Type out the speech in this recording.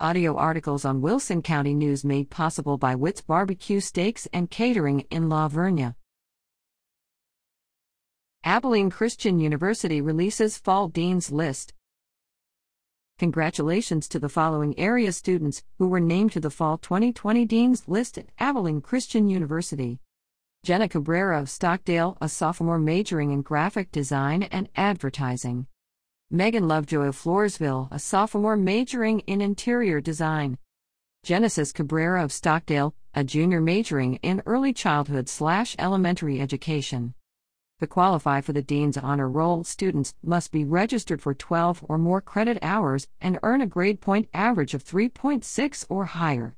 Audio articles on Wilson County News made possible by Witt's Barbecue Steaks and Catering in La Vernia. Abilene Christian University releases Fall Dean's List. Congratulations to the following area students who were named to the Fall 2020 Dean's List at Abilene Christian University. Jenna Cabrera of Stockdale, a sophomore majoring in graphic design and advertising. Megan Lovejoy of Floresville, a sophomore majoring in interior design. Genesis Cabrera of Stockdale, a junior majoring in early childhood slash elementary education. To qualify for the Dean's Honor Roll, students must be registered for 12 or more credit hours and earn a grade point average of 3.6 or higher.